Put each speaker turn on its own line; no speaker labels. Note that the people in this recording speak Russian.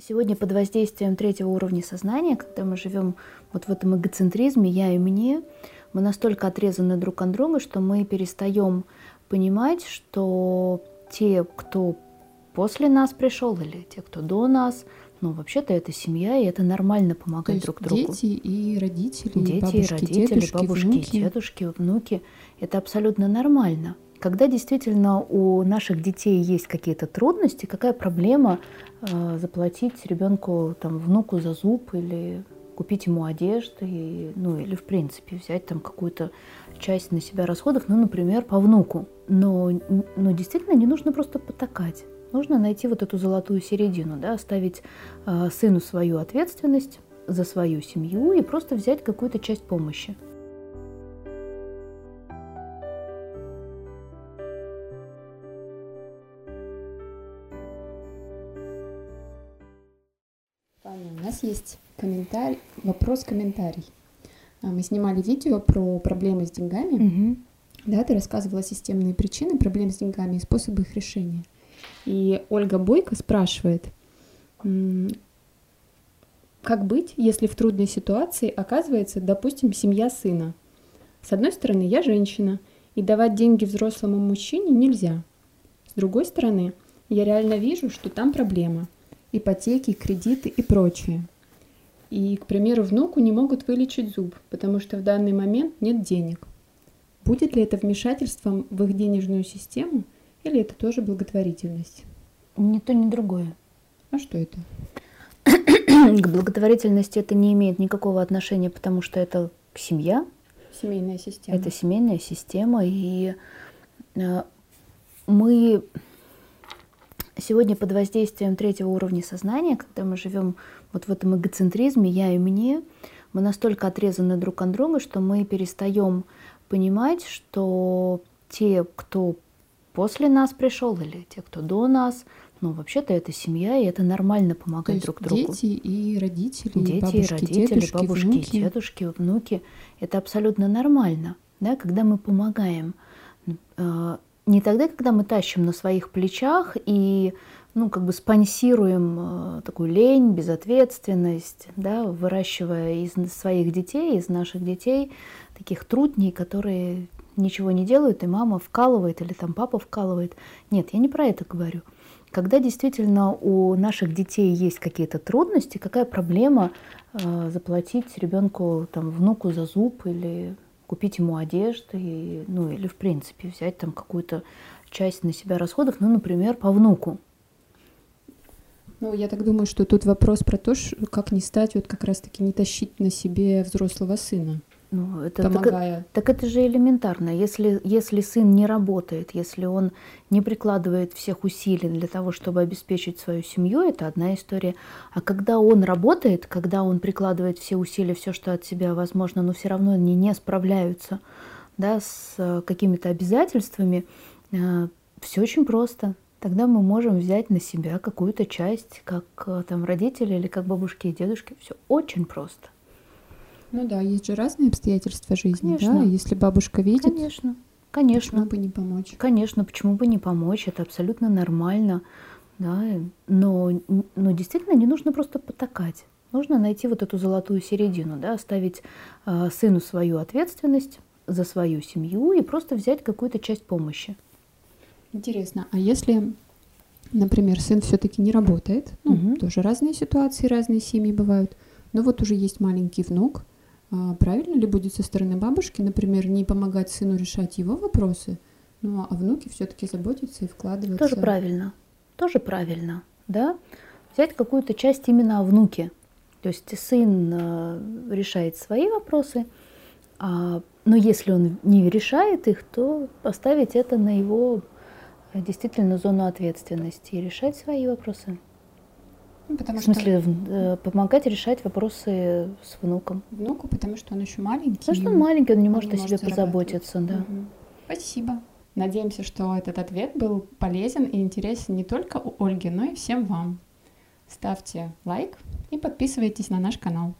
Сегодня под воздействием третьего уровня сознания, когда мы живем вот в этом эгоцентризме «я и мне», мы настолько отрезаны друг от друга, что мы перестаем понимать, что те, кто после нас пришел, или те, кто до нас, ну, вообще-то это семья, и это нормально помогать друг другу.
Дети и родители,
дети
бабушки,
и родители,
дедушки,
бабушки,
внуки.
дедушки, внуки. Это абсолютно нормально. Когда действительно у наших детей есть какие-то трудности, какая проблема э, заплатить ребенку, там, внуку за зуб или купить ему одежды, и, ну или в принципе взять там какую-то часть на себя расходов, ну, например, по внуку. Но, но действительно не нужно просто потакать. Нужно найти вот эту золотую середину, да, оставить э, сыну свою ответственность за свою семью и просто взять какую-то часть помощи.
Нас есть комментарий, вопрос-комментарий. А, Мы снимали видео про проблемы с деньгами.
Угу.
Да, ты рассказывала системные причины проблем с деньгами и способы их решения. И Ольга Бойко спрашивает, как быть, если в трудной ситуации оказывается, допустим, семья сына? С одной стороны, я женщина, и давать деньги взрослому мужчине нельзя. С другой стороны, я реально вижу, что там проблема. Ипотеки, кредиты и прочее. И, к примеру, внуку не могут вылечить зуб, потому что в данный момент нет денег. Будет ли это вмешательством в их денежную систему или это тоже благотворительность?
Ни то, ни другое.
А что это?
К благотворительности это не имеет никакого отношения, потому что это семья,
Семейная система.
это семейная система, и э, мы сегодня под воздействием третьего уровня сознания, когда мы живем вот в этом эгоцентризме «я и мне», мы настолько отрезаны друг от друга, что мы перестаем понимать, что те, кто после нас пришел, или те, кто до нас, ну, вообще-то это семья, и это нормально
То
помогать
есть
друг другу.
дети и родители, и
Дети,
бабушки,
родители,
дедушки,
бабушки,
внуки.
дедушки, внуки. Это абсолютно нормально, да, когда мы помогаем. Не тогда, когда мы тащим на своих плечах и ну, как бы спонсируем э, такую лень, безответственность, да, выращивая из своих детей, из наших детей таких трудней, которые ничего не делают, и мама вкалывает или там папа вкалывает. Нет, я не про это говорю. Когда действительно у наших детей есть какие-то трудности, какая проблема э, заплатить ребенку, там, внуку за зуб или купить ему одежды, и, ну или в принципе взять там какую-то часть на себя расходов, ну, например, по внуку.
Ну, я так думаю, что тут вопрос про то, как не стать, вот как раз-таки не тащить на себе взрослого сына,
Ну, это, так,
помогая.
так это же элементарно. Если, если сын не работает, если он не прикладывает всех усилий для того, чтобы обеспечить свою семью, это одна история. А когда он работает, когда он прикладывает все усилия, все, что от себя возможно, но все равно они не справляются да, с э, какими-то обязательствами, все очень просто. Тогда мы можем взять на себя какую-то часть, как э, там родители или как бабушки и дедушки. Все очень просто.
Ну да, есть же разные обстоятельства жизни, да?
Конечно.
Если бабушка видит,
Конечно,
почему
конечно.
бы не помочь?
Конечно, почему бы не помочь? Это абсолютно нормально. Да? Но, но действительно не нужно просто потакать. Нужно найти вот эту золотую середину, да? оставить э, сыну свою ответственность за свою семью и просто взять какую-то часть помощи.
Интересно, а если, например, сын все-таки не работает, ну,
Мгм.
тоже разные ситуации, разные семьи бывают, но вот уже есть маленький внук, правильно ли будет со стороны бабушки, например, не помогать сыну решать его вопросы, ну а внуки все-таки заботиться и вкладываться?
Тоже правильно. Тоже правильно. Да? Взять какую-то часть именно о внуке. То есть сын э, решает свои вопросы, а, но если он не решает их, то поставить это на его э, действительно зону ответственности и решать свои вопросы.
Ну, потому
В смысле, в- э, помогать решать вопросы с внуком.
что внуку, потому что он еще маленький.
Потому что он маленький, он не
он
может о себе позаботиться. Да.
Мгм. Спасибо. Надеемся, что этот ответ был полезен и интересен не только у Ольги, но и всем вам. Ставьте лайк и подписывайтесь на наш канал.